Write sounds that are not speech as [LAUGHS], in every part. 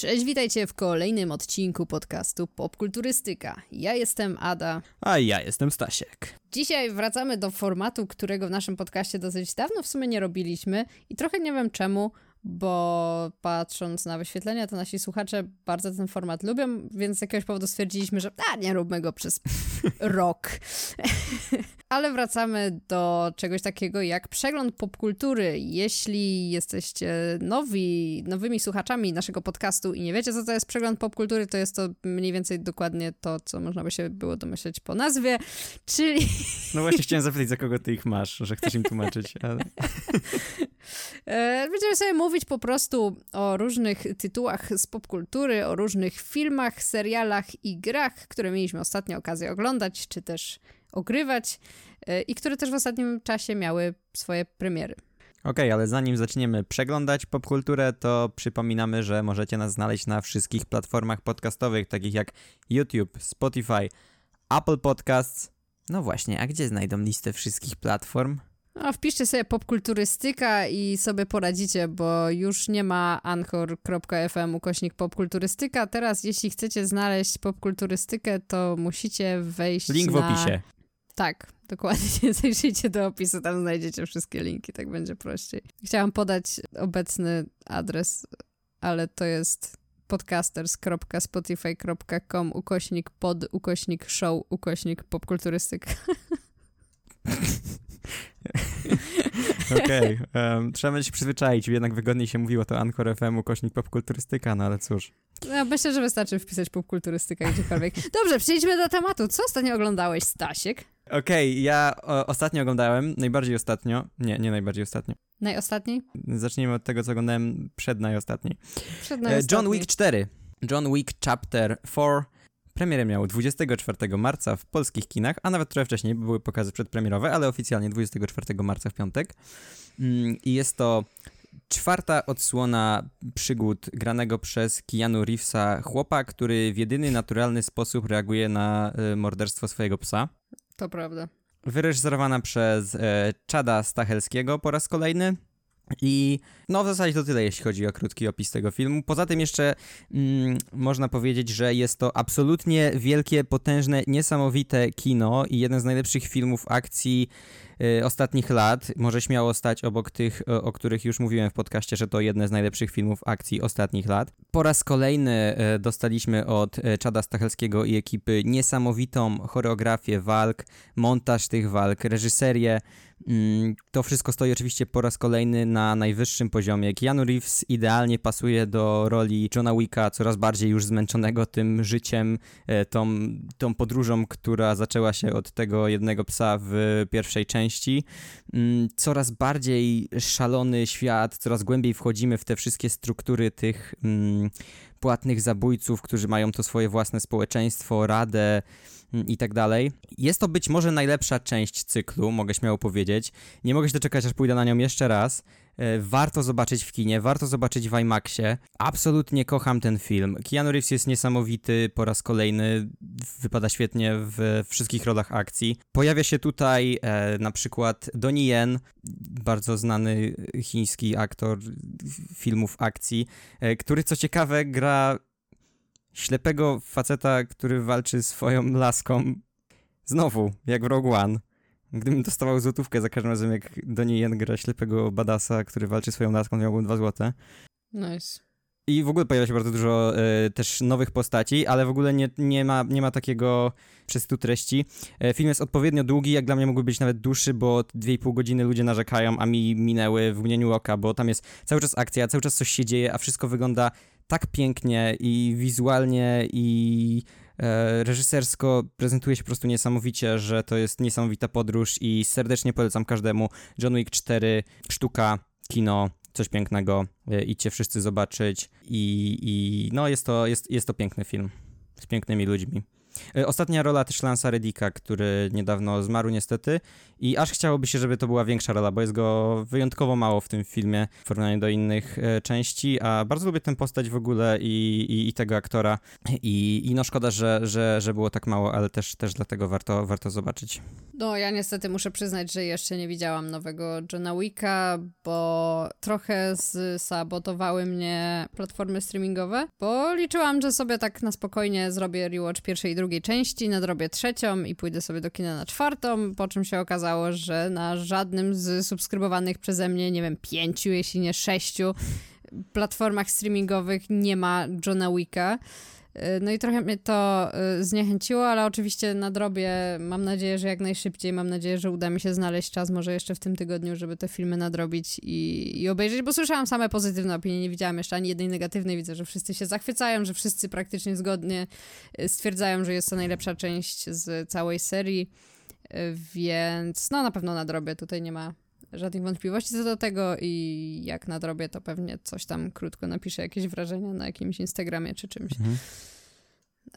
Cześć, witajcie w kolejnym odcinku podcastu Popkulturystyka. Ja jestem Ada. A ja jestem Stasiek. Dzisiaj wracamy do formatu, którego w naszym podcaście dosyć dawno w sumie nie robiliśmy i trochę nie wiem czemu, bo patrząc na wyświetlenia, to nasi słuchacze bardzo ten format lubią, więc z jakiegoś powodu stwierdziliśmy, że a, nie róbmy go przez [LAUGHS] rok. [LAUGHS] Ale wracamy do czegoś takiego jak przegląd popkultury. Jeśli jesteście nowi, nowymi słuchaczami naszego podcastu i nie wiecie, co to jest przegląd popkultury, to jest to mniej więcej dokładnie to, co można by się było domyśleć po nazwie, czyli... [LAUGHS] No właśnie chciałem zapytać, za kogo ty ich masz, że chcesz im tłumaczyć, ale... E, będziemy sobie mówić po prostu o różnych tytułach z popkultury, o różnych filmach, serialach i grach, które mieliśmy ostatnio okazję oglądać, czy też ogrywać e, i które też w ostatnim czasie miały swoje premiery. Okay, ale zanim zaczniemy przeglądać popkulturę, to przypominamy, że możecie nas znaleźć na wszystkich platformach podcastowych, takich jak YouTube, Spotify, Apple Podcasts. No właśnie, a gdzie znajdą listę wszystkich platform? No, wpiszcie sobie popkulturystyka i sobie poradzicie, bo już nie ma anchor.fm ukośnik popkulturystyka. Teraz, jeśli chcecie znaleźć popkulturystykę, to musicie wejść Link na... w opisie. Tak, dokładnie. [LAUGHS] Zajrzyjcie do opisu, tam znajdziecie wszystkie linki, tak będzie prościej. Chciałam podać obecny adres, ale to jest podcasters.spotify.com ukośnik pod ukośnik show ukośnik popkulturystyka. [LAUGHS] [LAUGHS] Okej, okay. um, trzeba będzie się przyzwyczaić, jednak wygodniej się mówiło to Anchor FM, kośnik popkulturystyka, no ale cóż. No, myślę, że wystarczy wpisać popkulturystyka gdziekolwiek. Dobrze, przejdźmy do tematu. Co ostatnio oglądałeś, Stasiek? Okej, okay, ja o, ostatnio oglądałem, najbardziej ostatnio, nie, nie najbardziej ostatnio. Najostatniej? Zacznijmy od tego, co oglądałem przed najostatniej. Przed najostatniej. John Wick 4. John Wick Chapter 4 Premierę miał 24 marca w polskich kinach, a nawet trochę wcześniej były pokazy przedpremierowe, ale oficjalnie 24 marca w piątek. Mm, I jest to czwarta odsłona przygód granego przez Keanu Reevesa chłopa, który w jedyny naturalny sposób reaguje na y, morderstwo swojego psa. To prawda. Wyreżyserowana przez e, Chada Stachelskiego po raz kolejny. I no w zasadzie to tyle, jeśli chodzi o krótki opis tego filmu. Poza tym jeszcze mm, można powiedzieć, że jest to absolutnie wielkie, potężne, niesamowite kino i jeden z najlepszych filmów akcji y, ostatnich lat. Może śmiało stać obok tych, o, o, których już mówiłem w podcaście, że to jedne z najlepszych filmów akcji ostatnich lat. Po raz kolejny y, dostaliśmy od y, Czada Stachelskiego i ekipy niesamowitą choreografię walk, montaż tych walk, reżyserię. Mm, to wszystko stoi oczywiście po raz kolejny na najwyższym poziomie. Keanu Reeves idealnie pasuje do roli Johna Wicka, coraz bardziej już zmęczonego tym życiem, e, tą, tą podróżą, która zaczęła się od tego jednego psa w pierwszej części. Mm, coraz bardziej szalony świat, coraz głębiej wchodzimy w te wszystkie struktury tych mm, płatnych zabójców, którzy mają to swoje własne społeczeństwo, radę i tak dalej. Jest to być może najlepsza część cyklu, mogę śmiało powiedzieć. Nie mogę się doczekać, aż pójdę na nią jeszcze raz. E, warto zobaczyć w kinie, warto zobaczyć w IMAXie. Absolutnie kocham ten film. Keanu Reeves jest niesamowity po raz kolejny, wypada świetnie w wszystkich rolach akcji. Pojawia się tutaj e, na przykład Donnie Yen, bardzo znany chiński aktor filmów akcji, e, który co ciekawe gra ślepego faceta, który walczy swoją laską. Znowu, jak w Rogue One. Gdybym dostawał złotówkę za każdym razem, jak do niej Jen gra ślepego badasa, który walczy swoją laską, miałbym dwa złote. Nice. I w ogóle pojawia się bardzo dużo e, też nowych postaci, ale w ogóle nie, nie, ma, nie ma takiego przesytu treści. E, film jest odpowiednio długi, jak dla mnie mógłby być nawet dłuższy, bo 2,5 godziny ludzie narzekają, a mi minęły w mgnieniu oka, bo tam jest cały czas akcja, cały czas coś się dzieje, a wszystko wygląda tak pięknie i wizualnie i e, reżysersko prezentuje się po prostu niesamowicie, że to jest niesamowita podróż i serdecznie polecam każdemu. John Wick 4, sztuka, kino, coś pięknego, e, idźcie wszyscy zobaczyć i, i no jest to, jest, jest to piękny film z pięknymi ludźmi. E, ostatnia rola też Lansa Reddicka, który niedawno zmarł niestety i aż chciałoby się, żeby to była większa rola, bo jest go wyjątkowo mało w tym filmie w porównaniu do innych e, części, a bardzo lubię tę postać w ogóle i, i, i tego aktora i, i no szkoda, że, że, że było tak mało, ale też, też dlatego warto, warto zobaczyć. No ja niestety muszę przyznać, że jeszcze nie widziałam nowego Johna Wicka, bo trochę sabotowały mnie platformy streamingowe, bo liczyłam, że sobie tak na spokojnie zrobię rewatch pierwszej i drugiej części, nadrobię trzecią i pójdę sobie do kina na czwartą, po czym się okazało, że na żadnym z subskrybowanych przeze mnie, nie wiem, pięciu, jeśli nie sześciu platformach streamingowych nie ma Johna Wicka. Y, no i trochę mnie to y, zniechęciło, ale oczywiście nadrobię, mam nadzieję, że jak najszybciej, mam nadzieję, że uda mi się znaleźć czas, może jeszcze w tym tygodniu, żeby te filmy nadrobić i, i obejrzeć, bo słyszałam same pozytywne opinie, nie widziałam jeszcze ani jednej negatywnej, widzę, że wszyscy się zachwycają, że wszyscy praktycznie zgodnie y, stwierdzają, że jest to najlepsza część z całej serii, więc no na pewno nadrobię, tutaj nie ma żadnych wątpliwości co do tego i jak nadrobię, to pewnie coś tam krótko napiszę, jakieś wrażenia na jakimś Instagramie czy czymś. Mhm.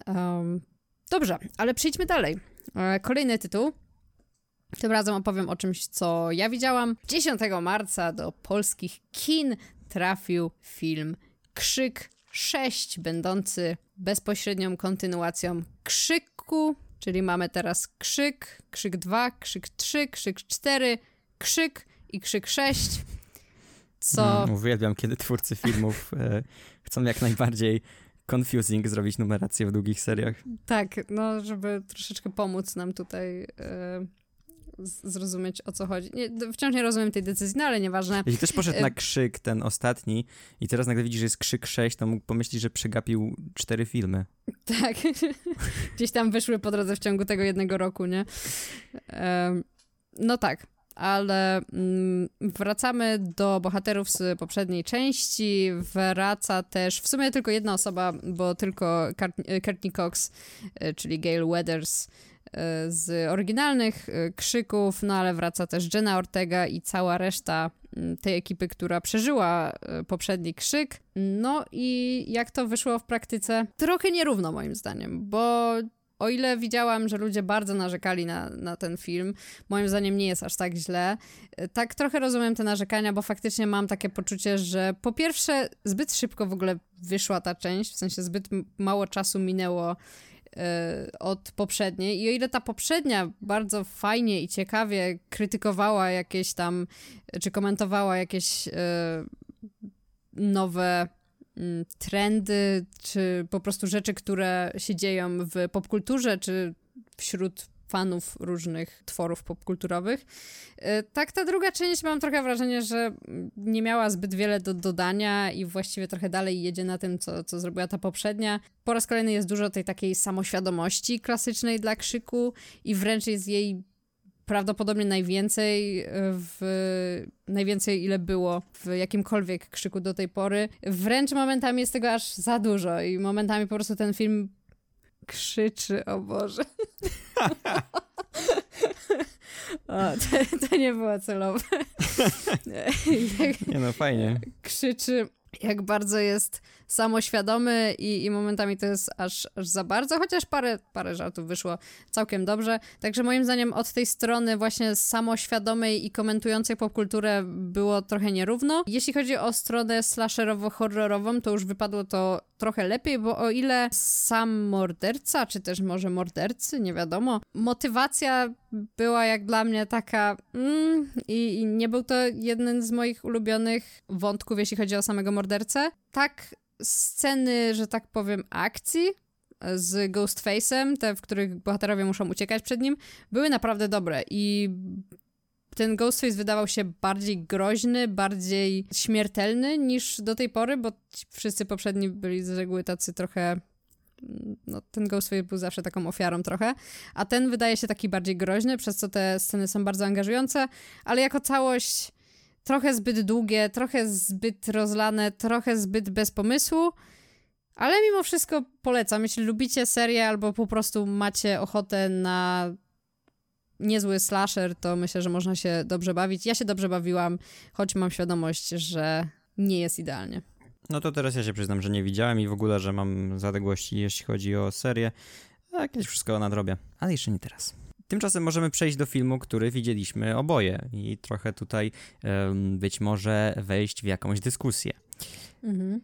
Um, dobrze, ale przejdźmy dalej. E, kolejny tytuł. Tym razem opowiem o czymś, co ja widziałam. 10 marca do polskich kin trafił film Krzyk 6, będący bezpośrednią kontynuacją Krzyku, czyli mamy teraz Krzyk, Krzyk 2, Krzyk 3, Krzyk 4, Krzyk i Krzyk 6. Co. Mm, uwielbiam, kiedy twórcy filmów e, chcą jak najbardziej confusing zrobić numerację w długich seriach. Tak, no, żeby troszeczkę pomóc nam tutaj e, zrozumieć o co chodzi. Nie, wciąż nie rozumiem tej decyzji, no ale nieważne. Jeśli ktoś poszedł e, na krzyk ten ostatni i teraz nagle widzi, że jest krzyk 6, to mógł pomyśleć, że przegapił cztery filmy. Tak. [LAUGHS] Gdzieś tam wyszły po drodze w ciągu tego jednego roku, nie? E, no tak ale mm, wracamy do bohaterów z poprzedniej części. Wraca też w sumie tylko jedna osoba, bo tylko Courtney Cox, e, czyli Gail Weathers e, z oryginalnych e, krzyków, no ale wraca też Jenna Ortega i cała reszta mm, tej ekipy, która przeżyła poprzedni krzyk. No i jak to wyszło w praktyce? Trochę nierówno moim zdaniem, bo o ile widziałam, że ludzie bardzo narzekali na, na ten film, moim zdaniem nie jest aż tak źle. Tak trochę rozumiem te narzekania, bo faktycznie mam takie poczucie, że po pierwsze zbyt szybko w ogóle wyszła ta część, w sensie zbyt mało czasu minęło e, od poprzedniej. I o ile ta poprzednia bardzo fajnie i ciekawie krytykowała jakieś tam, czy komentowała jakieś e, nowe trendy, czy po prostu rzeczy, które się dzieją w popkulturze, czy wśród fanów różnych tworów popkulturowych. E, tak, ta druga część mam trochę wrażenie, że nie miała zbyt wiele do dodania i właściwie trochę dalej jedzie na tym, co, co zrobiła ta poprzednia. Po raz kolejny jest dużo tej takiej samoświadomości klasycznej dla krzyku i wręcz jest jej prawdopodobnie najwięcej, e, w, najwięcej ile było w jakimkolwiek krzyku do tej pory. Wręcz momentami jest tego aż za dużo i momentami po prostu ten film krzyczy, o Boże. [LAUGHS] o, to, to, nie było celowe. [LAUGHS] [LAUGHS] nie no, fajnie. Krzyczy, jak bardzo jest samoświadomy i, i momentami to jest aż, aż za bardzo, chociaż parę, parę żartów wyszło całkiem dobrze. Także moim zdaniem od tej strony właśnie samoświadomej i komentującej popkulturę było trochę nierówno. Jeśli chodzi o stronę slasherowo-horrorową, to już wypadło to trochę lepiej, bo o ile sam morderca, czy też może mordercy, nie wiadomo, motywacja była jak dla mnie taka mm, i, i nie był to jeden z moich ulubionych wątków, jeśli chodzi o samego mordercę. Tak sceny, że tak powiem, akcji z Ghostface'em, te, w których bohaterowie muszą uciekać przed nim, były naprawdę dobre i ten Ghostface wydawał się bardziej groźny, bardziej śmiertelny niż do tej pory, bo wszyscy poprzedni byli z reguły tacy trochę no, ten Ghostface był zawsze taką ofiarą trochę, a ten wydaje się taki bardziej groźny, przez co te sceny są bardzo angażujące, ale jako całość trochę zbyt długie, trochę zbyt rozlane, trochę zbyt bez pomysłu, ale mimo wszystko polecam. Jeśli lubicie serię albo po prostu macie ochotę na niezły slasher, to myślę, że można się dobrze bawić. Ja się dobrze bawiłam, choć mam świadomość, że nie jest idealnie. No to teraz ja się przyznam, że nie widziałem i w ogóle, że mam zaległości, jeśli chodzi o serię. A kiedyś wszystko nadrobię, ale jeszcze nie teraz. Tymczasem możemy przejść do filmu, który widzieliśmy oboje i trochę tutaj um, być może wejść w jakąś dyskusję. Mhm.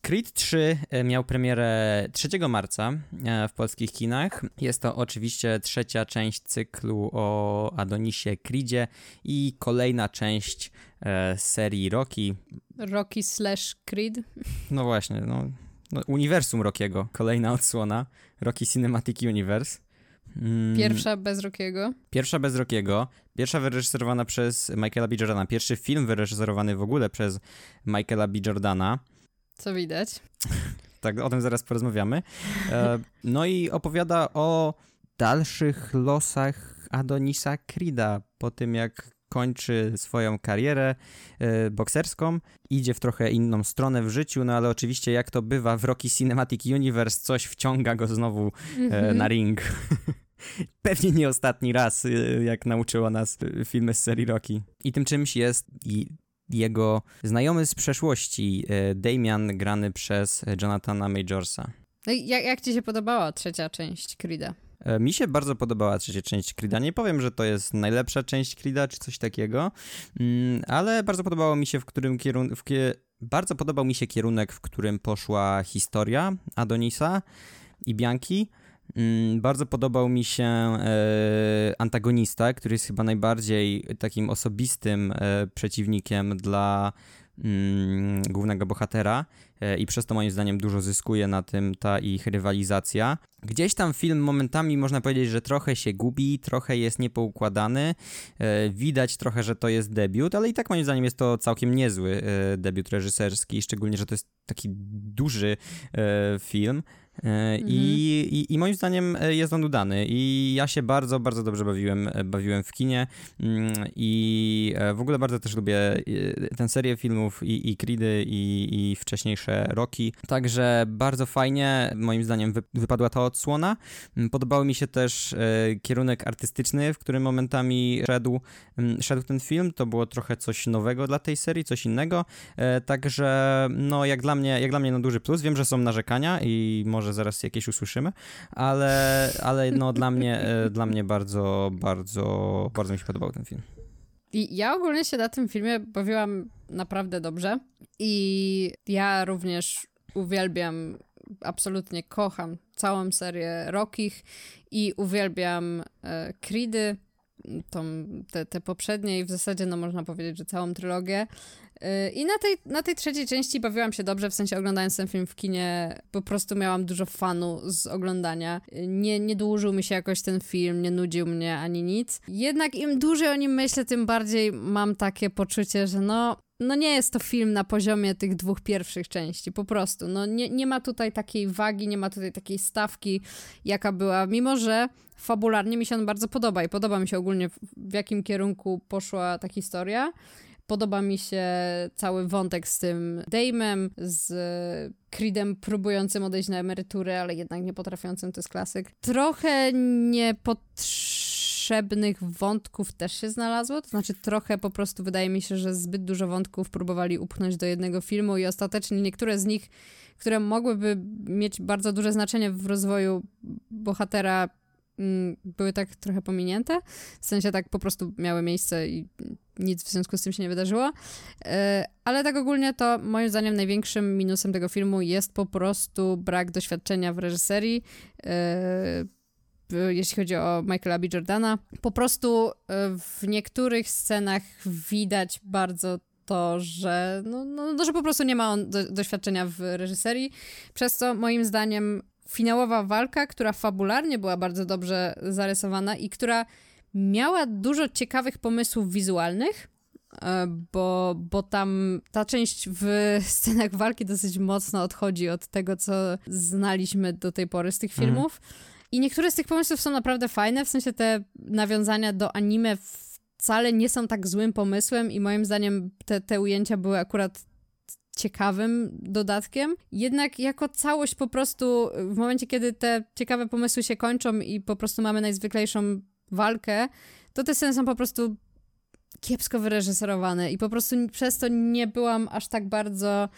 Creed 3 e, miał premierę 3 marca e, w polskich kinach. Jest to oczywiście trzecia część cyklu o Adonisie Creedzie i kolejna część e, serii Rocky. Rocky slash Creed. No właśnie, no, no uniwersum Rockiego. Kolejna odsłona. Rocky Cinematic Universe. Mm. Pierwsza bez Rockiego. Pierwsza bez Rockiego. Pierwsza wyreżyserowana przez Michaela B. Jordana. Pierwszy film wyreżyserowany w ogóle przez Michaela B. Jordana. Co widać. [LAUGHS] tak, o tym zaraz porozmawiamy. E, no i opowiada o dalszych losach Adonisa Krida po tym, jak kończy swoją karierę e, bokserską, idzie w trochę inną stronę w życiu, no ale oczywiście jak to bywa w Rocky Cinematic Universe, coś wciąga go znowu -hmm. na ring. [LAUGHS] Pewnie nie ostatni raz, e, jak nauczyło nas filmy z serii Rocky. I tym czymś jest i jego znajomy z przeszłości, Damian, grany przez Jonathana Majorsa. No i jak, jak ci się podobała trzecia część Creed'a? E, mi się bardzo podobała trzecia część Creed'a. Nie powiem, że to jest najlepsza część Creed'a czy coś takiego, mm, ale bardzo podobało mi się, w którym kierunku. Bardzo podobał mi się kierunek, w którym poszła historia Adonisa i Bianki. Mm, bardzo podobał mi się e, antagonista, który jest chyba najbardziej takim osobistym e, przeciwnikiem dla mm, głównego bohatera e, i przez to moim zdaniem dużo zyskuje na tym ta ich rywalizacja. Gdzieś tam film momentami można powiedzieć, że trochę się gubi, trochę jest niepoukładany, widać trochę, że to jest debiut, ale i tak moim zdaniem jest to całkiem niezły debiut reżyserski, szczególnie, że to jest taki duży film. E, I, mhm. i, I, moim zdaniem e, jest on udany. I ja się bardzo, bardzo dobrze bawiłem, e, bawiłem w kinie. Mm, i w ogóle bardzo też lubię tę serię filmów i, i Creedy i, i wcześniejsze Rocky, także bardzo fajnie moim zdaniem wy, wypadła ta odsłona. Mm, podobał mi się też kierunek artystyczny, w którym momentami szedł, mm, szedł ten film, to było trochę coś nowego dla tej serii, coś innego, także no jak dla mnie, jak dla mnie no duży plus, wiem, że są narzekania i może może zaraz jakieś usłyszymy, ale, ale no dla mnie, e, dla mnie bardzo, bardzo, bardzo mi się podobał ten film. I ja ogólnie się na tym filmie bawiłam naprawdę dobrze i ja również uwielbiam, absolutnie kocham całą serię Rockich i uwielbiam e, Creedy, tą, te, te poprzednie i w zasadzie no można powiedzieć, że całą trylogię. I na tej, na tej trzeciej części bawiłam się dobrze, w sensie oglądając ten film w kinie, po prostu miałam dużo fanu z oglądania. Nie, nie dłużył mi się jakoś ten film, nie nudził mnie ani nic. Jednak im dłużej o nim myślę, tym bardziej mam takie poczucie, że no, no nie jest to film na poziomie tych dwóch pierwszych części, po prostu. No nie, nie ma tutaj takiej wagi, nie ma tutaj takiej stawki, jaka była, mimo że fabularnie mi się on bardzo podoba i podoba mi się ogólnie w, w jakim kierunku poszła ta historia. Podoba mi się cały wątek z tym Damem, z Creedem próbującym odejść na emeryturę, ale jednak nie potrafiącym, to jest klasyk. Trochę niepotrzebnych wątków też się znalazło, to znaczy trochę po prostu wydaje mi się, że zbyt dużo wątków próbowali upchnąć do jednego filmu i ostatecznie niektóre z nich, które mogłyby mieć bardzo duże znaczenie w rozwoju bohatera, były tak trochę pominięte. W sensie tak po prostu miały miejsce i nic w związku z tym się nie wydarzyło. E, ale tak ogólnie to moim zdaniem największym minusem tego filmu jest po prostu brak doświadczenia w reżyserii e, jeśli chodzi o Michaela B. Jordana. Po prostu e, w niektórych scenach widać bardzo to, że, no, no, no, że po prostu nie ma on do, doświadczenia w reżyserii, przez co moim zdaniem finałowa walka, która fabularnie była bardzo dobrze zarysowana i która miała dużo ciekawych pomysłów wizualnych, e, bo, bo tam ta część w [LAUGHS] scenach walki dosyć mocno odchodzi od tego, co znaliśmy do tej pory z tych mhm. filmów. I niektóre z tych pomysłów są naprawdę fajne, w sensie te nawiązania do anime wcale nie są tak złym pomysłem i moim zdaniem te, te ujęcia były akurat ciekawym dodatkiem. Jednak jako całość po prostu w momencie, kiedy te ciekawe pomysły się kończą i po prostu mamy najzwyklejszą walkę, to te sceny są po prostu kiepsko wyreżyserowane i po prostu przez to nie byłam aż tak bardzo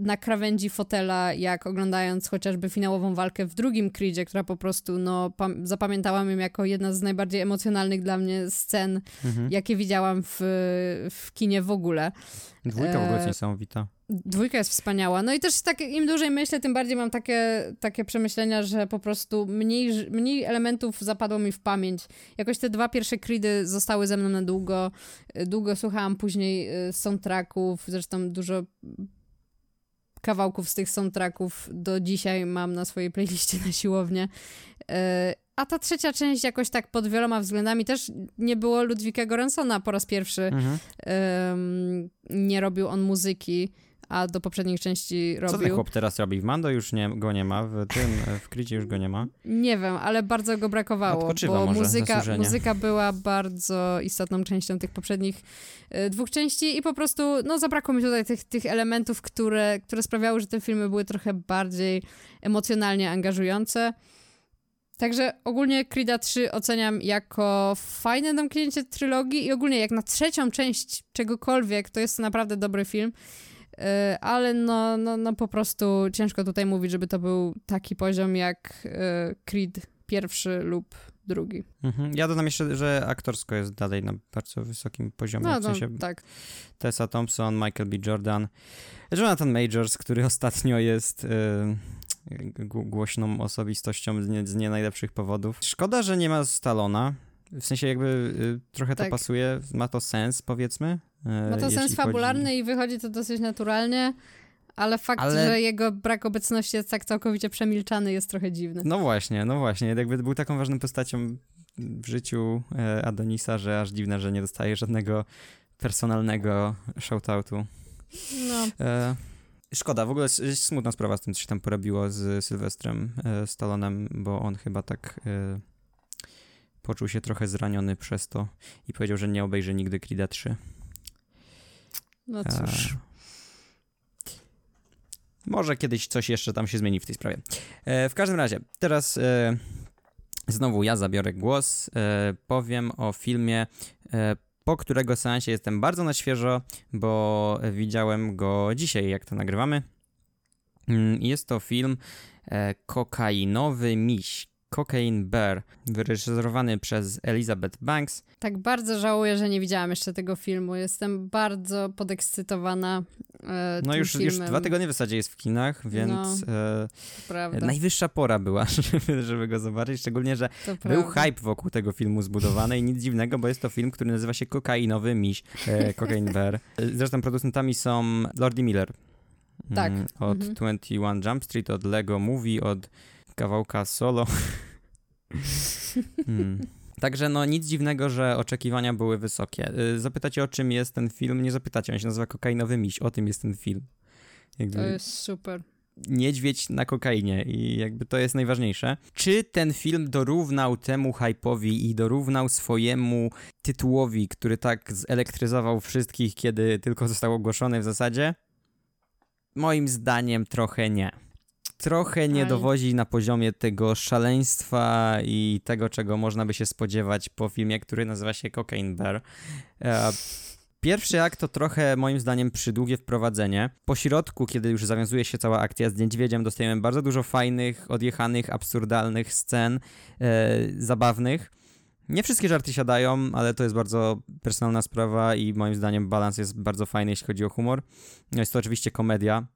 na krawędzi fotela, jak oglądając chociażby finałową walkę w drugim Creedzie, która po prostu, no, zapamiętałam ją jako jedna z najbardziej emocjonalnych dla mnie scen, mhm. jakie widziałam w, w kinie w ogóle. Dwójka w ogóle jest niesamowita. Dwójka jest wspaniała. No i też tak im dłużej myślę, tym bardziej mam takie, takie przemyślenia, że po prostu mniej, mniej elementów zapadło mi w pamięć. Jakoś te dwa pierwsze Creedy zostały ze mną na długo. Długo słuchałam później y, soundtracków, zresztą dużo kawałków z tych soundtracków do dzisiaj mam na swojej playliście na siłownię. Y, a ta trzecia część jakoś tak pod wieloma względami też nie było Ludwika Gorensona po raz pierwszy. Mhm. nie robił on muzyki a do poprzednich części robił. Co ten chłop teraz robi? W Mando już nie, go nie ma, w tym, w Kricie już go nie ma. Nie wiem, ale bardzo go brakowało, Odpoczywa bo może muzyka, muzyka była bardzo istotną częścią tych poprzednich y, dwóch części i po prostu, no zabrakło mi tutaj tych, tych elementów, które, które sprawiały, że te filmy były trochę bardziej emocjonalnie angażujące. Także ogólnie Creed'a 3 oceniam jako fajne domknięcie trylogii i ogólnie jak na trzecią część czegokolwiek, to jest to naprawdę dobry film. E, ale no, no, no po prostu ciężko tutaj mówić, żeby to był taki poziom jak e, Creed pierwszy lub drugi. Mhm. Ja dodam jeszcze, że aktorsko jest dalej na bardzo wysokim poziomie. No, w sensie no, tak. Tessa Thompson, Michael B. Jordan, Jonathan Majors, który [LAUGHS] ostatnio jest yy, głośną osobistością z nie, z nie, najlepszych powodów. Szkoda, że nie ma Stalona. W sensie jakby y, trochę to tak. pasuje, ma to sens powiedzmy, ma to sens fabularny chodzi... i wychodzi to dosyć naturalnie, ale fakt, ale... że jego brak obecności jest tak całkowicie przemilczany jest trochę dziwny. No właśnie, no właśnie. Jakby był taką ważną postacią w życiu e, Adonisa, że aż dziwne, że nie dostaje żadnego personalnego shoutoutu. No. E, szkoda, w ogóle jest smutna sprawa z tym, co się tam porobiło z Sylwestrem e, Stallonem, bo on chyba tak e, poczuł się trochę zraniony przez to i powiedział, że nie obejrzy nigdy Creed'a 3. No cóż. Może kiedyś coś jeszcze tam się zmieni w tej sprawie. E, w każdym razie, teraz e, znowu ja zabiorę głos. E, powiem o filmie, e, po którego seansie jestem bardzo na świeżo, bo widziałem go dzisiaj, jak to nagrywamy. Mm, jest to film e, Kokainowy Miś. Cocaine Bear, wyreżyserowany przez Elizabeth Banks. Tak bardzo żałuję, że nie widziałam jeszcze tego filmu. Jestem bardzo podekscytowana e, No już, filmem. już dwa tygodnie w zasadzie jest w kinach, więc no, e, najwyższa pora była, [LAUGHS] żeby, żeby go zobaczyć. Szczególnie, że to był prawda. hype wokół tego filmu zbudowany i nic dziwnego, bo jest to film, który nazywa się Kokainowy Miś, e, [LAUGHS] Cocaine Bear. Zresztą producentami są Lordy Miller. Tak. Mm, od mhm. 21 Jump Street, od Lego Movie, od kawałka solo. [LAUGHS] hmm. Także no nic dziwnego, że oczekiwania były wysokie. Y, zapytacie o czym jest ten film? Nie zapytacie, on się nazywa Kokainowy Miś, o tym jest ten film. Jakby... To jest super. Niedźwiedź na kokainie i jakby to jest najważniejsze. Czy ten film dorównał temu hype'owi i dorównał swojemu tytułowi, który tak zelektryzował wszystkich, kiedy tylko został ogłoszony w zasadzie? Moim zdaniem trochę nie trochę nie dowodzi na poziomie tego szaleństwa i tego, czego można by się spodziewać po filmie, który nazywa się Cocaine Bear. E, pierwszy akt to trochę moim zdaniem przydługie wprowadzenie. Po środku, kiedy już zawiązuje się cała akcja z niedźwiedziem, dostajemy bardzo dużo fajnych, odjechanych, absurdalnych scen, e, zabawnych. Nie wszystkie żarty siadają, ale to jest bardzo personalna sprawa i moim zdaniem balans jest bardzo fajny, jeśli chodzi o humor. Jest to oczywiście komedia,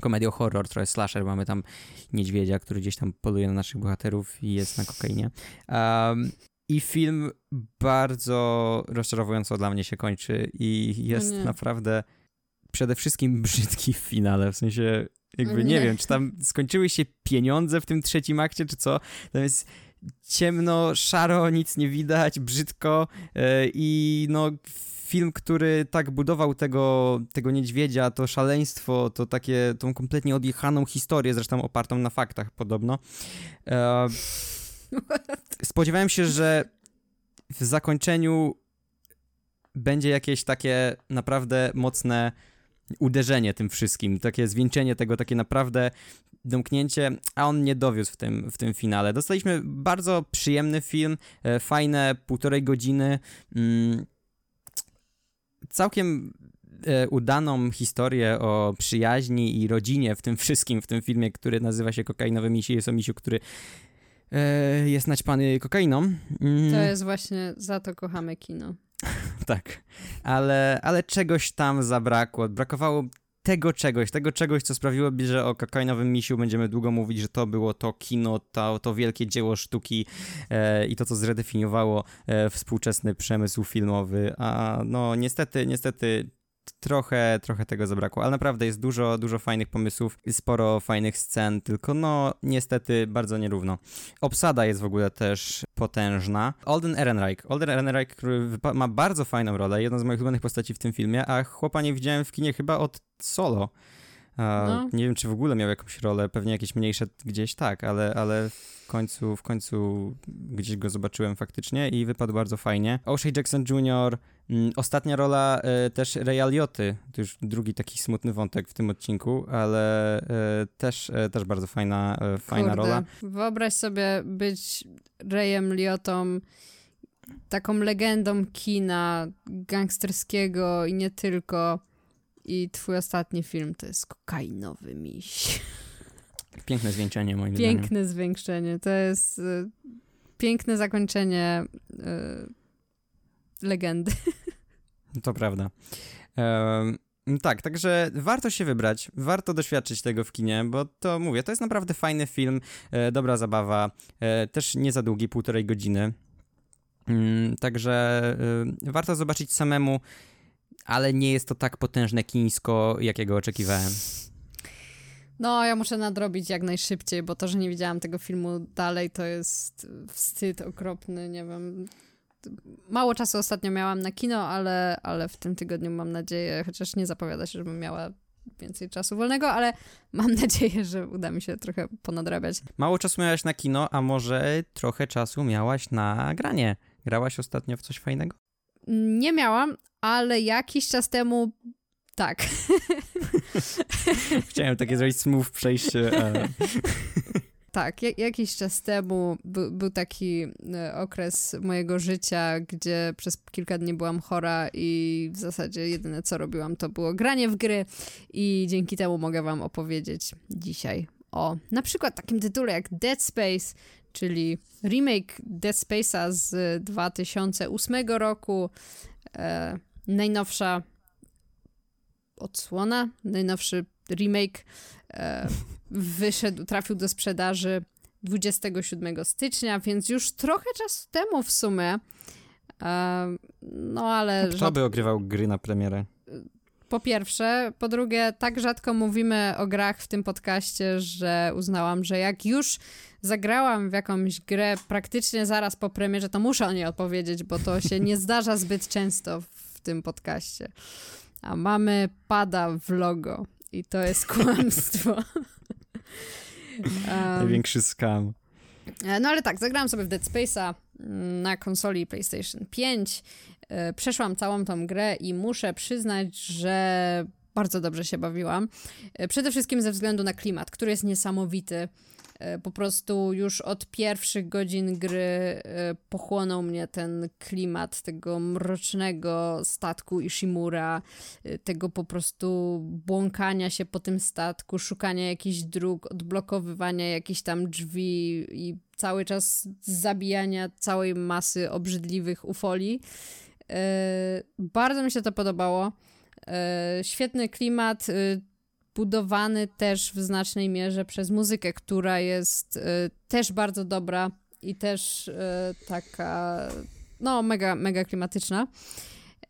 komedią horror, trochę slasher. Mamy tam niedźwiedzia, który gdzieś tam poluje na naszych bohaterów i jest na kokainie. Um, I film bardzo rozczarowująco dla mnie się kończy i jest naprawdę przede wszystkim brzydki w finale, w sensie jakby nie. nie wiem, czy tam skończyły się pieniądze w tym trzecim akcie, czy co. Tam jest ciemno, szaro, nic nie widać, brzydko yy, i no film, który tak budował tego, tego niedźwiedzia, to szaleństwo, to takie, tą kompletnie odjechaną historię, zresztą opartą na faktach podobno. E, spodziewałem się, że w zakończeniu będzie jakieś takie naprawdę mocne uderzenie tym wszystkim, takie zwieńczenie tego, takie naprawdę domknięcie, a on nie dowiózł w tym, w tym finale. Dostaliśmy bardzo przyjemny film, e, fajne półtorej godziny, mm, całkiem e, udaną historię o przyjaźni i rodzinie w tym wszystkim, w tym filmie, który nazywa się Kokainowy Misi. Jest o misiu, który e, jest naćpany kokainą. Mm. To jest właśnie, za to kochamy kino. [LAUGHS] tak, ale, ale czegoś tam zabrakło. Brakowało tego czegoś, tego czegoś, co sprawiłoby, że o kokainowym misiu będziemy długo mówić, że to było to kino, to, to wielkie dzieło sztuki e, i to, co zredefiniowało e, współczesny przemysł filmowy, a no niestety, niestety trochę, trochę tego zabrakło, ale naprawdę jest dużo, dużo fajnych pomysłów, sporo fajnych scen, tylko no niestety bardzo nierówno. Obsada jest w ogóle też potężna. Alden Ehrenreich, Alden Ehrenreich, który ma bardzo fajną rolę, jedną z moich ulubionych postaci w tym filmie, a chłopa nie widziałem w kinie chyba od Solo. No. Nie wiem, czy w ogóle miał jakąś rolę, pewnie jakieś mniejsze gdzieś tak, ale, ale końcu, w końcu gdzieś go zobaczyłem faktycznie i wypadł bardzo fajnie. O'Shea Jackson Jr., mm, ostatnia rola y, też Ray Lioty, to już drugi taki smutny wątek w tym odcinku, ale y, też, y, też bardzo fajna, fajna Kurde. rola. Wyobraź sobie być Rayem Liotą, taką legendą kina gangsterskiego i nie tylko i twój ostatni film to jest kokainowy miś. [LAUGHS] Piękne zwieńczenie, moim Piękne zdaniem. Piękne zwieńczenie. To jest y, piękne zakończenie y, legendy. [LAUGHS] To prawda. tak, także warto się wybrać, warto doświadczyć tego w kinie, bo to mówię, to jest naprawdę fajny film, e, dobra zabawa, e, też nie za długi, półtorej godziny. Mm, także y, warto zobaczyć samemu ale nie jest to tak potężne kińsko, jakiego oczekiwałem. No, ja muszę nadrobić jak najszybciej, bo to, że nie widziałam tego filmu dalej, to jest wstyd okropny, nie wiem. Mało czasu ostatnio miałam na kino, ale, ale w tym tygodniu mam nadzieję, chociaż nie zapowiada się, żebym miała więcej czasu wolnego, ale mam [LAUGHS] nadzieję, że uda mi się trochę ponadrabiać. Mało czasu miałaś na kino, a może trochę czasu miałaś na granie? Grałaś ostatnio w coś fajnego? Nie miałam, ale jakiś czas temu tak. [LAUGHS] Chciałem takie zrobić smooth przejście. Ale... [LAUGHS] Tak, jakiś czas temu był, był taki e, okres mojego życia, gdzie przez kilka dni byłam chora i w zasadzie jedyne co robiłam to było granie w gry i dzięki temu mogę wam opowiedzieć dzisiaj o na przykład takim tytule jak Dead Space, czyli remake Dead Space'a z 2008 roku. E, najnowsza odsłona, najnowszy remake e, [LAUGHS] wyszedł, trafił do sprzedaży 27 stycznia, więc już trochę czasu temu w sumie. E, no ale. Kto by ogrywał gry na premierę? Po pierwsze. Po drugie, tak rzadko mówimy o grach w tym podcaście, że uznałam, że jak już zagrałam w jakąś grę praktycznie zaraz po premierze, to muszę o niej opowiedzieć, bo to się nie zdarza zbyt często w tym podcaście. A mamy pada w logo i to jest kłamstwo. [LAUGHS] um, Największy skam. E, no ale tak, zagrałam sobie w Dead Space'a mm, na konsoli PlayStation 5. E, przeszłam całą tą grę i muszę przyznać, że bardzo dobrze się bawiłam. E, przede wszystkim ze względu na klimat, który jest niesamowity. E, po prostu już od pierwszych godzin gry e, pochłonął mnie ten klimat tego mrocznego statku Ishimura, e, tego po prostu błąkania się po tym statku, szukania jakichś dróg, odblokowywania jakichś tam drzwi i cały czas zabijania całej masy obrzydliwych ufoli. Bardzo mi się to podobało. Świetny klimat, budowany też w znacznej mierze przez muzykę, która jest y, też bardzo dobra i też y, taka, no, mega, mega klimatyczna.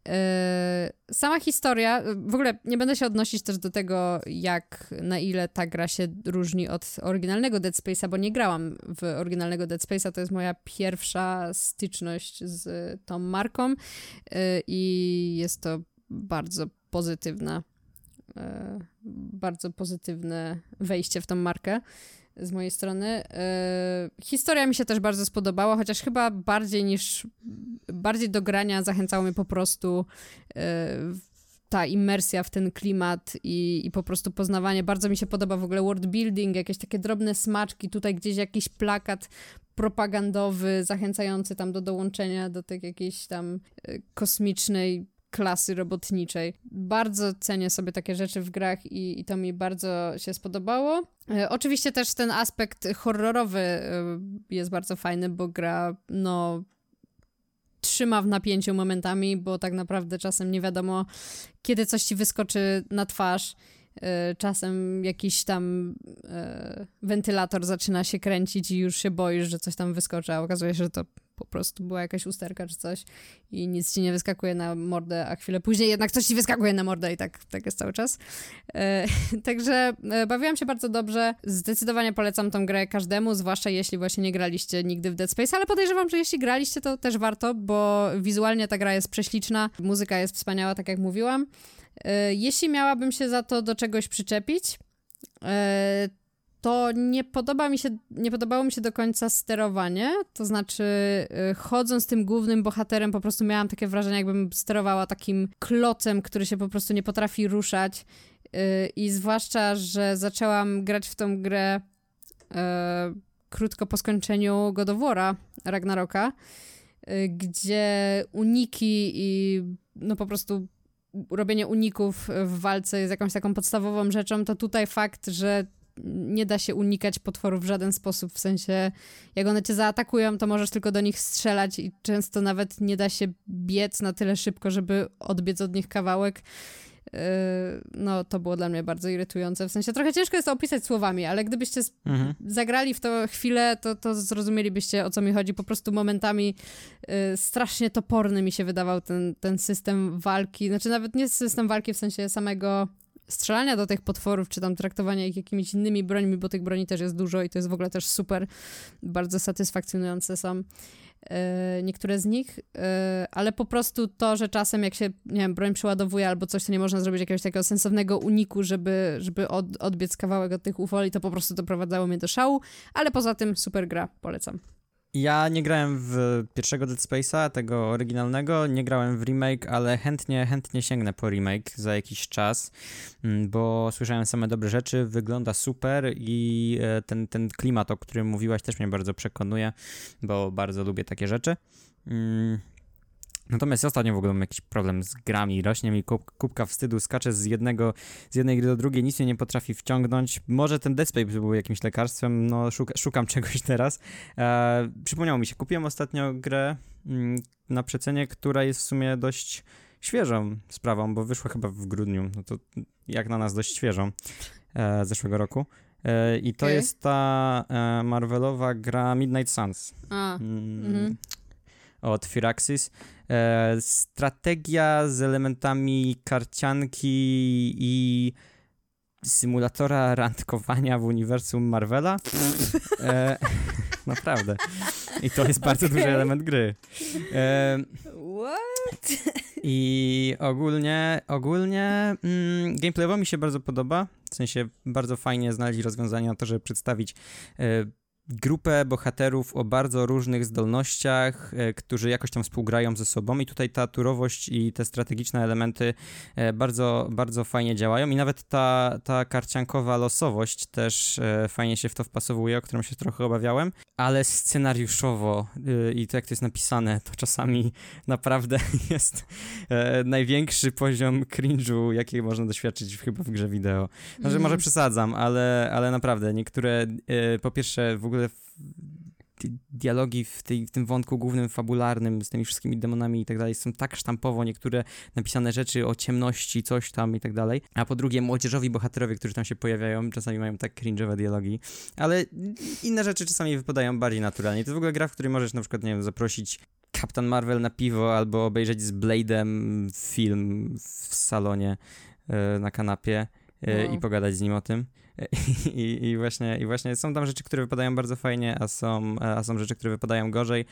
Y, sama historia, w ogóle nie będę się odnosić też do tego, jak, na ile ta gra się różni od oryginalnego Dead Space'a, bo nie grałam w oryginalnego Dead Space'a, to jest moja pierwsza styczność z tą marką i jest to bardzo pozytywna bardzo pozytywne wejście w tą markę z mojej strony. E, historia mi się też bardzo spodobała, chociaż chyba bardziej niż bardziej do grania zachęcało mnie po prostu e, ta immersja w ten klimat i, i po prostu poznawanie. Bardzo mi się podoba w ogóle world building, jakieś takie drobne smaczki, tutaj gdzieś jakiś plakat propagandowy zachęcający tam do dołączenia do tej jakiejś tam kosmicznej klasy robotniczej. Bardzo cenię sobie takie rzeczy w grach i, i to mi bardzo się spodobało. E, oczywiście też ten aspekt horrorowy e, jest bardzo fajny, bo gra, no, trzyma w napięciu momentami, bo tak naprawdę czasem nie wiadomo, kiedy coś ci wyskoczy na twarz. E, czasem jakiś tam wentylator zaczyna się kręcić i już się boisz, że coś tam wyskoczy, a okazuje się, że to po prostu była jakaś usterka czy coś i nic ci nie wyskakuje na mordę, a chwilę później jednak coś ci wyskakuje na mordę i tak, tak jest cały czas. E, [LAUGHS] także e, bawiłam się bardzo dobrze. Zdecydowanie polecam tą grę każdemu, zwłaszcza jeśli właśnie nie graliście nigdy w Dead Space, ale podejrzewam, że jeśli graliście, to też warto, bo wizualnie ta gra jest prześliczna, muzyka jest wspaniała, tak jak mówiłam. E, jeśli miałabym się za to do czegoś przyczepić, to nie podoba mi się, nie podobało mi się do końca sterowanie, to znaczy y, chodząc tym głównym bohaterem po prostu miałam takie wrażenie, jakbym sterowała takim klocem, który się po prostu nie potrafi ruszać. Y, i zwłaszcza, że zaczęłam grać w tą grę y, krótko po skończeniu God of War'a, Ragnaroka, gdzie uniki i no po prostu robienie uników w walce jest jakąś taką podstawową rzeczą, to tutaj fakt, że nie da się unikać potworów w żaden sposób, w sensie jak one cię zaatakują, to możesz tylko do nich strzelać i często nawet nie da się biec na tyle szybko, żeby odbiec od nich kawałek. Yy, no, to było dla mnie bardzo irytujące. W sensie trochę ciężko jest to opisać słowami, ale gdybyście mhm. zagrali w to chwilę, to, to zrozumielibyście o co mi chodzi. Po prostu momentami yy, strasznie toporny mi się wydawał ten, ten system walki. Znaczy, nawet nie system walki w sensie samego strzelania do tych potworów, czy tam traktowania ich jakimiś innymi brońmi, bo tych broni też jest dużo i to jest w ogóle też super, bardzo satysfakcjonujące są e, niektóre z nich, e, ale po prostu to, że czasem jak się, nie wiem, broń przeładowuje albo coś, to nie można zrobić jakiegoś takiego sensownego uniku, żeby, żeby od, odbiec kawałek od tych ufoli, to po prostu doprowadzało mnie do szału, ale poza tym super gra, polecam. Ja nie grałem w pierwszego Dead Space'a, tego oryginalnego, nie grałem w remake, ale chętnie, chętnie sięgnę po remake za jakiś czas, mm, bo słyszałem same dobre rzeczy, wygląda super i e, ten, ten klimat, o którym mówiłaś, też mnie bardzo przekonuje, bo bardzo lubię takie rzeczy. Natomiast ostatnio w ogóle mam jakiś problem z grami, rośnie mi kubka wstydu, skaczę z jednego, z jednej gry do drugiej, nic mnie nie potrafi wciągnąć. Może ten Dead Space był jakimś lekarstwem, no szuka, szukam [LAUGHS] czegoś teraz. E, przypomniało mi się, kupiłem ostatnio grę mm, na przecenie, która jest w sumie dość świeżą sprawą, bo wyszła chyba w grudniu, no to jak na nas dość świeżą, e, zeszłego roku. E, I to okay. jest ta e, Marvelowa gra Midnight Suns. A, mm, mm. Od Firaxis. E, strategia z elementami karcianki i symulatora randkowania w uniwersum Marvela. E, [LAUGHS] naprawdę. I to jest bardzo okay. duży element gry. E, What? I ogólnie, ogólnie mm, gameplayowo mi się bardzo podoba. W sensie bardzo fajnie znaleźli rozwiązania na to, żeby przedstawić e, grupę bohaterów o bardzo różnych zdolnościach, e, którzy jakoś tam współgrają ze sobą i tutaj ta turowość i te strategiczne elementy e, bardzo, bardzo fajnie działają i nawet ta, ta karciankowa losowość też e, fajnie się w to wpasowuje, o którą się trochę obawiałem, ale scenariuszowo i to jak to jest napisane, to czasami [LAUGHS] naprawdę [LAUGHS] jest największy poziom cringe'u, jaki można doświadczyć chyba w grze wideo. Znaczy, mm. może przesadzam, ale, ale naprawdę niektóre, po pierwsze w ogóle ogóle dialogi w, tej, w, tym wątku głównym, fabularnym, z tymi wszystkimi demonami i tak dalej, są tak sztampowo niektóre napisane rzeczy o ciemności, coś tam i tak dalej. A po drugie, młodzieżowi bohaterowie, którzy tam się pojawiają, czasami mają tak cringe'owe dialogi, ale inne rzeczy czasami wypadają bardziej naturalnie. To w ogóle gra, w której możesz na przykład, nie wiem, zaprosić Kapitan Marvel na piwo albo obejrzeć z Blade'em film w salonie yy, na kanapie no. i pogadać z nim o tym. [LAUGHS] I, I, właśnie, I właśnie są tam rzeczy, które wypadają bardzo fajnie, a są, a są rzeczy, które wypadają gorzej.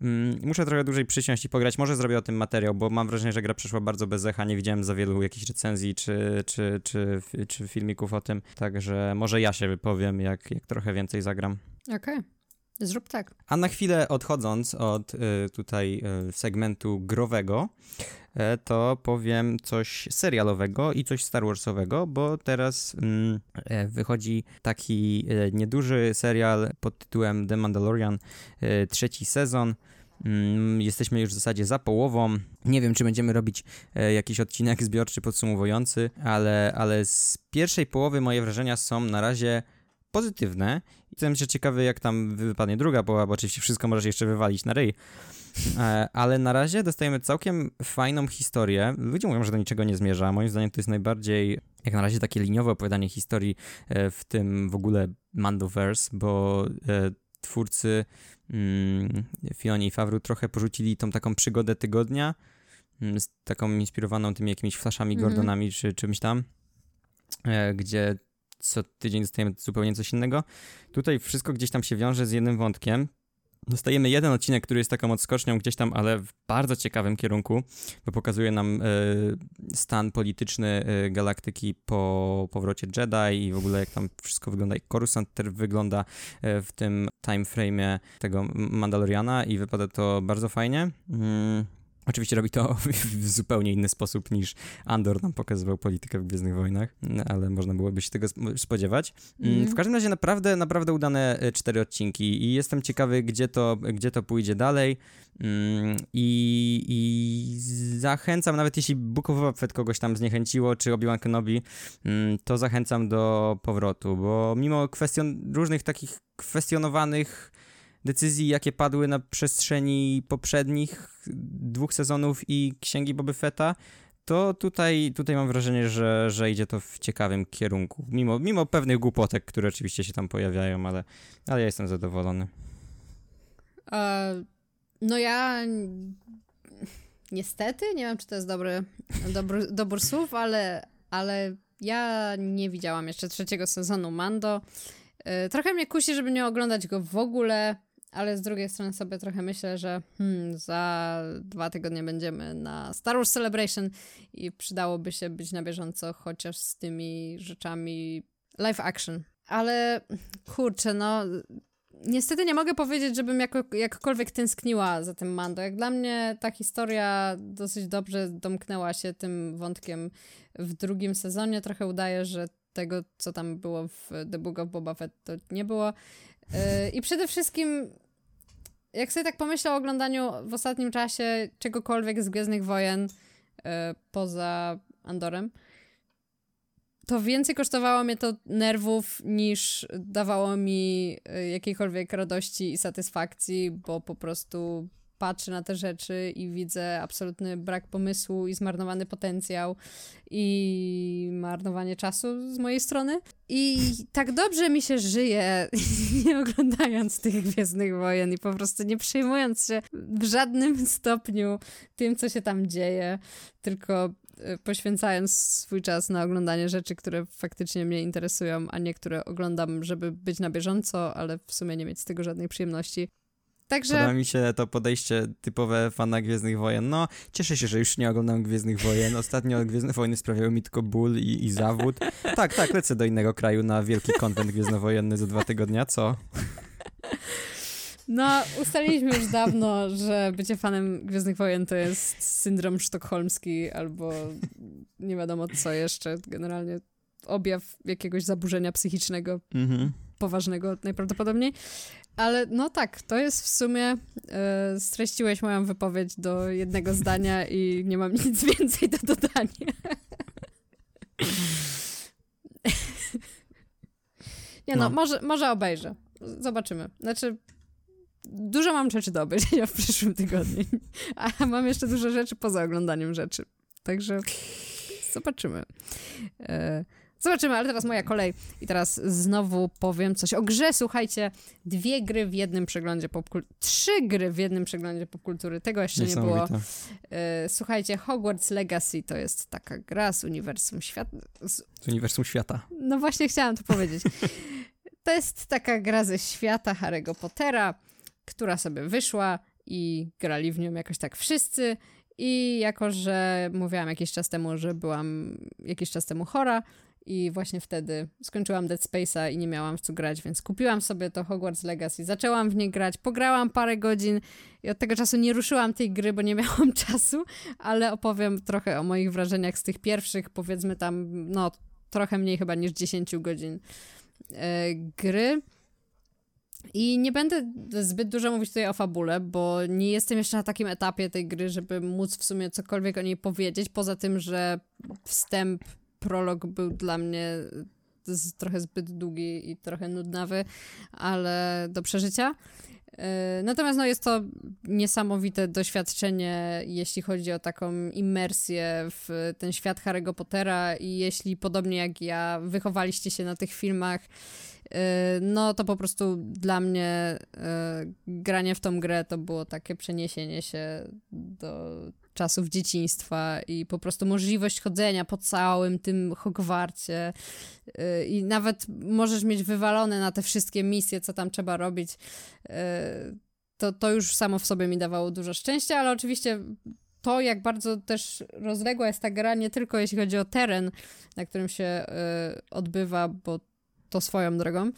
Mm, muszę trochę dłużej przysiąść i pograć. Może zrobię o tym materiał, bo mam wrażenie, że gra przeszła bardzo bez echa. Nie widziałem za wielu jakichś recenzji czy, czy, czy, czy filmików o tym. Także może ja się wypowiem, jak, jak trochę więcej zagram. Okej. Okay. Zrób tak. A na chwilę odchodząc od y, tutaj y, segmentu growego, E, to powiem coś serialowego i coś Star Warsowego, bo teraz mm, e, wychodzi taki e, nieduży serial pod tytułem The Mandalorian, trzeci sezon. Mm, jesteśmy już w zasadzie za połową. Nie wiem, czy będziemy robić e, jakiś odcinek zbiorczy podsumowujący, ale, ale z pierwszej połowy moje wrażenia są na razie pozytywne. Jestem się ciekawy, jak tam wypadnie druga połowa, bo oczywiście wszystko możesz jeszcze wywalić na ryj. E, ale na razie dostajemy całkiem fajną historię. Ludzie mówią, że do niczego nie zmierza. Moim zdaniem to jest najbardziej, jak na razie, takie liniowe opowiadanie historii e, w tym w ogóle Mandoverse, bo e, twórcy mm, Fioni i Favru trochę porzucili tą taką przygodę tygodnia, mm, z taką inspirowaną tymi jakimiś flashami mm -hmm. Gordonami czy czymś tam, gdzie co tydzień dostajemy zupełnie coś innego. Tutaj wszystko gdzieś tam się wiąże z jednym wątkiem. Dostajemy jeden odcinek, który jest taką odskocznią gdzieś tam, ale w bardzo ciekawym kierunku, bo pokazuje nam y, stan polityczny y, galaktyki po powrocie Jedi i w ogóle jak tam wszystko wygląda, jak Coruscant wygląda y, w tym time frame'ie tego Mandaloriana i wypada to bardzo fajnie. Mm. Oczywiście robi to [LAUGHS] w zupełnie inny sposób niż Andor nam pokazywał politykę w Gwiezdnych Wojnach, ale można byłoby się tego spodziewać. Mm. W każdym razie naprawdę, naprawdę udane e, cztery odcinki i jestem ciekawy, gdzie to, gdzie to pójdzie dalej mm, I, i zachęcam, nawet jeśli Book of Fett kogoś tam zniechęciło, czy Obi-Wan Kenobi, mm, to zachęcam do powrotu, bo mimo kwestion, różnych takich kwestionowanych decyzji, jakie padły na przestrzeni poprzednich dwóch sezonów i Księgi Boby Fetta, to tutaj, tutaj mam wrażenie, że, że idzie to w ciekawym kierunku. Mimo, mimo pewnych głupotek, które oczywiście się tam pojawiają, ale, ale ja jestem zadowolony. E, no ja niestety, nie wiem czy to jest dobry, dobry, dobór słów, ale, ale ja nie widziałam jeszcze trzeciego sezonu Mando. E, trochę mnie kusi, żeby nie oglądać go w ogóle ale z drugiej strony sobie trochę myślę, że hmm, za dwa tygodnie będziemy na Star Wars Celebration i przydałoby się być na bieżąco chociaż z tymi rzeczami live action. Ale kurczę, no niestety nie mogę powiedzieć, żebym jako, jakkolwiek tęskniła za tym Mando. Jak dla mnie ta historia dosyć dobrze domknęła się tym wątkiem w drugim sezonie. Trochę udaje, że tego, co tam było w The Book of Boba Fett, to nie było. Yy, I przede wszystkim jak sobie tak pomyślę o oglądaniu w ostatnim czasie czegokolwiek z Gwiezdnych Wojen e, poza Andorem, to więcej kosztowało mnie to nerwów niż dawało mi e, jakiejkolwiek radości i satysfakcji, bo po prostu patrzę na te rzeczy i widzę absolutny brak pomysłu i zmarnowany potencjał i marnowanie czasu z mojej strony. I tak dobrze mi się żyje, [LAUGHS] nie oglądając tych Gwiezdnych Wojen i po prostu nie przejmując się w żadnym stopniu tym, co się tam dzieje, tylko e, poświęcając swój czas na oglądanie rzeczy, które faktycznie mnie interesują, a nie które oglądam, żeby być na bieżąco, ale w sumie nie mieć z tego żadnej przyjemności. Także... Podoba mi się to podejście typowe fana Gwiezdnych Wojen. No, cieszę się, że już nie oglądam Gwiezdnych Wojen. Ostatnio [LAUGHS] Gwiezdne Wojny sprawiały mi tylko ból i, i zawód. Tak, tak, lecę do innego kraju na wielki konwent gwiezdnowojenny za dwa tygodnia, co? [LAUGHS] No, ustaliliśmy już dawno, że bycie fanem Gwiezdnych Wojen to jest syndrom sztokholmski albo nie wiadomo co jeszcze. Generalnie objaw jakiegoś zaburzenia psychicznego. Mhm poważnego najprawdopodobniej. Ale no tak, to jest w sumie. E, streściłeś moją wypowiedź do jednego zdania i nie mam nic [LAUGHS] więcej do dodania. [LAUGHS] nie no, no, może, może obejrzę. Zobaczymy. Znaczy, dużo mam rzeczy do obejrzenia w przyszłym tygodniu. [LAUGHS] A mam jeszcze dużo rzeczy poza oglądaniem rzeczy. Także zobaczymy. E, Zobaczymy, ale teraz moja kolej. I teraz znowu powiem coś o grze. Słuchajcie, dwie gry w jednym przeglądzie popkultury. Trzy gry w jednym przeglądzie popkultury. Tego jeszcze nie było. E, słuchajcie, Hogwarts Legacy to jest taka gra z uniwersum świata. Z... z uniwersum świata. No właśnie chciałam to powiedzieć. to jest taka gra ze świata Harry'ego Pottera, która sobie wyszła i grali w nią jakoś tak wszyscy. I jako, że mówiłam jakiś czas temu, że byłam jakiś czas temu chora, i właśnie wtedy skończyłam Dead Space'a i nie miałam w co grać, więc kupiłam sobie to Hogwarts Legacy, zaczęłam w nie grać, pograłam parę godzin i od tego czasu nie ruszyłam tej gry, bo nie [LAUGHS] miałam czasu, ale opowiem trochę o moich wrażeniach z tych pierwszych, powiedzmy tam, no trochę mniej chyba niż 10 godzin e, gry. I nie będę zbyt dużo mówić tutaj o fabule, bo nie jestem jeszcze na takim etapie tej gry, żeby móc w sumie cokolwiek o niej powiedzieć, poza tym, że wstęp, prolog był dla mnie trochę zbyt długi i trochę nudnawy, ale do przeżycia. E, natomiast no, jest to niesamowite doświadczenie, jeśli chodzi o taką immersję w ten świat Harry'ego Pottera i jeśli podobnie jak ja wychowaliście się na tych filmach, e, no to po prostu dla mnie e, granie w tą grę to było takie przeniesienie się do czasów dzieciństwa i po prostu możliwość chodzenia po całym tym Hogwarcie y, i nawet możesz mieć wywalone na te wszystkie misje, co tam trzeba robić. Y, to, to już samo w sobie mi dawało dużo szczęścia, ale oczywiście to, jak bardzo też rozległa jest ta gra, nie tylko jeśli chodzi o teren, na którym się y, odbywa, bo to swoją drogą,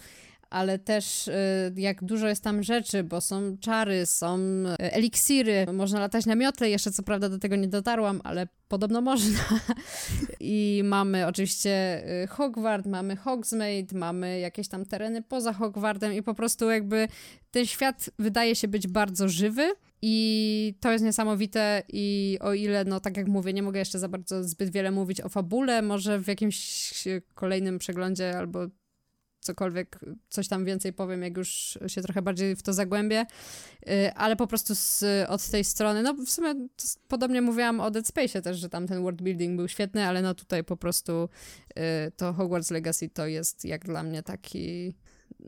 ale też y, jak dużo jest tam rzeczy, bo są czary, są y, eliksiry, można latać na miotle, jeszcze co prawda do tego nie dotarłam, ale podobno można. [LAUGHS] I mamy oczywiście y, Hogwart, mamy Hogsmeade, mamy jakieś tam tereny poza Hogwartem i po prostu jakby ten świat wydaje się być bardzo żywy. I to jest niesamowite i o ile, no tak jak mówię, nie mogę jeszcze za bardzo zbyt wiele mówić o fabule, może w jakimś kolejnym przeglądzie albo cokolwiek, coś tam więcej powiem, jak już się trochę bardziej w to zagłębię, y, ale po prostu z, od tej strony, no w sumie podobnie mówiłam o Dead Space też, że tam ten world building był świetny, ale no tutaj po prostu y, to Hogwarts Legacy to jest jak dla mnie taki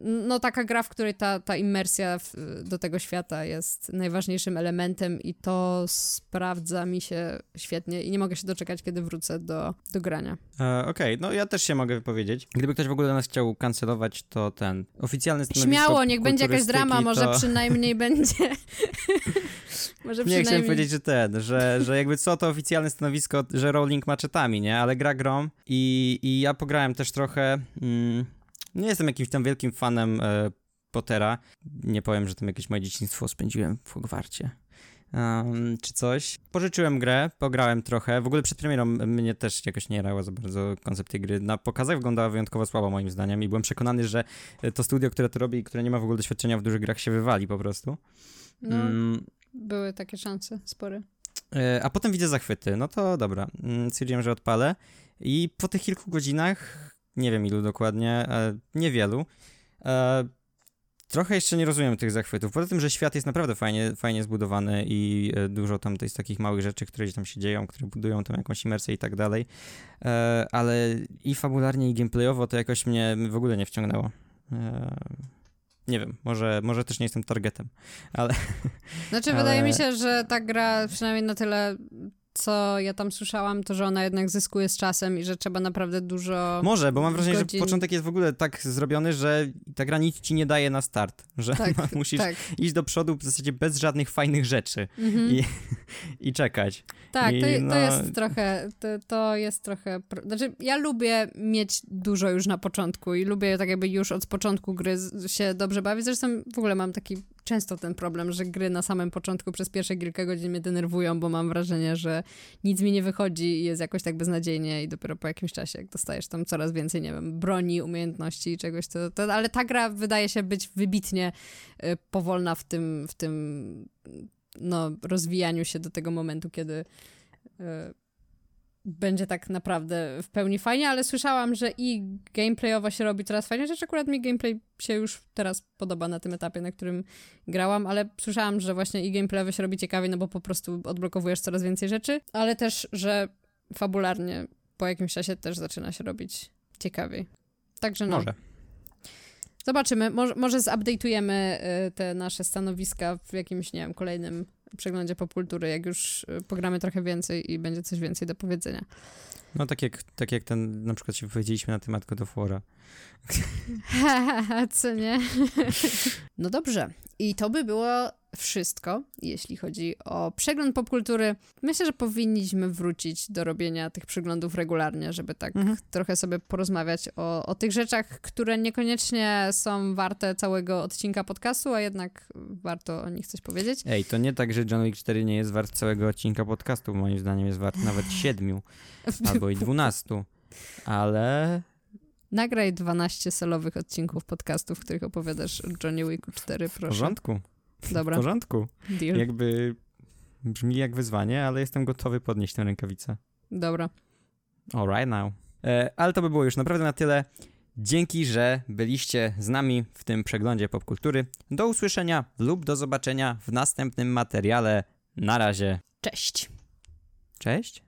no taka gra, w której ta, ta immersja w, do tego świata jest najważniejszym elementem i to sprawdza mi się świetnie i nie mogę się doczekać, kiedy wrócę do, do grania. E, Okej, okay. no ja też się mogę wypowiedzieć. Gdyby ktoś w ogóle nas chciał kancelować, to ten oficjalny stanowisko Śmiało, niech będzie jakaś drama, to... może przynajmniej [LAUGHS] będzie... może przynajmniej... Nie, chciałem powiedzieć, że ten, że, że jakby co to oficjalne stanowisko, że Rowling maczetami, nie? Ale gra grom i, i ja pograłem też trochę... Mm, nie jestem jakimś tam wielkim fanem e, Pottera. Nie powiem, że tam jakieś moje dzieciństwo spędziłem w Hogwarcie. Um, czy coś. Pożyczyłem grę, pograłem trochę. W ogóle przed premierą mnie też jakoś nie jarało za bardzo koncept tej gry. Na pokazach wyglądała wyjątkowo słabo moim zdaniem i byłem przekonany, że to studio, które to robi i które nie ma w ogóle doświadczenia w dużych grach się wywali po prostu. No, mm. były takie szanse, spore. E, a potem widzę zachwyty. No to dobra, mm, stwierdziłem, że odpalę i po tych kilku godzinach nie wiem ilu dokładnie, e, niewielu. E, trochę jeszcze nie rozumiem tych zachwytów. Poza tym, że świat jest naprawdę fajnie, fajnie zbudowany i e, dużo tam to jest takich małych rzeczy, które gdzieś tam się dzieją, które budują tam jakąś imersję i tak dalej. Ale i fabularnie, i gameplayowo to jakoś mnie w ogóle nie wciągnęło. Nie wiem, może, może też nie jestem targetem, ale. Znaczy, ale... wydaje mi się, że ta gra przynajmniej na tyle co ja tam słyszałam, to że ona jednak zyskuje z czasem i że trzeba naprawdę dużo. Może, bo mam wrażenie, godzin... że początek jest w ogóle tak zrobiony, że ta gra nic ci nie daje na start. Że tak, [LAUGHS] musisz tak. iść do przodu w zasadzie bez żadnych fajnych rzeczy mhm. i, [LAUGHS] i czekać. Tak, I, to, no... to, jest trochę, to, to jest trochę. Znaczy, ja lubię mieć dużo już na początku i lubię tak jakby już od początku gry się dobrze bawić. Zresztą w ogóle mam taki często ten problem, że gry na samym początku przez pierwsze kilka godzin mnie denerwują, bo mam wrażenie, że nic mi nie wychodzi i jest jakoś tak beznadziejnie i dopiero po jakimś czasie, jak dostajesz tam coraz więcej, nie wiem, broni, umiejętności i czegoś, to, to ale ta gra wydaje się być wybitnie y, powolna w tym, w tym no, rozwijaniu się do tego momentu, kiedy y, będzie tak naprawdę w pełni fajnie, ale słyszałam, że i gameplayowo się robi coraz fajnie, rzecz akurat mi gameplay się już teraz podoba na tym etapie, na którym grałam, ale słyszałam, że właśnie i gameplayowo się robi ciekawie, no bo po prostu odblokowujesz coraz więcej rzeczy, ale też, że fabularnie po jakimś czasie też zaczyna się robić ciekawiej. Także no. Może. Zobaczymy, może, może zupdate'ujemy y, te nasze stanowiska w jakimś, nie wiem, kolejnym przeglądzie popkultury, jak już y, pogramy trochę więcej i będzie coś więcej do powiedzenia. No tak jak, tak jak ten, na przykład się wypowiedzieliśmy na temat God of War'a. [LAUGHS] Co nie? [LAUGHS] no dobrze. I to by było wszystko, jeśli chodzi o przegląd popkultury. Myślę, że powinniśmy wrócić do robienia tych przeglądów regularnie, żeby tak mhm. trochę sobie porozmawiać o, o tych rzeczach, które niekoniecznie są warte całego odcinka podcastu, a jednak warto o nich coś powiedzieć. Ej, to nie tak, że John Wick 4 nie jest wart całego odcinka podcastu, moim zdaniem jest wart nawet [LAUGHS] siedmiu albo i dwunastu, ale Nagraj 12 solowych odcinków podcastów, w których opowiadasz o Johnny Wicku 4, W proszę. Porządku, w Dobra, porządku. deal. Jakby brzmi jak wyzwanie, ale jestem gotowy podnieść tę rękawicę. Dobra. Alright now. E, ale to by było już naprawdę na tyle. Dzięki, że byliście z nami w tym przeglądzie popkultury. Do usłyszenia lub do zobaczenia w następnym materiale. Na razie. Cześć. Cześć.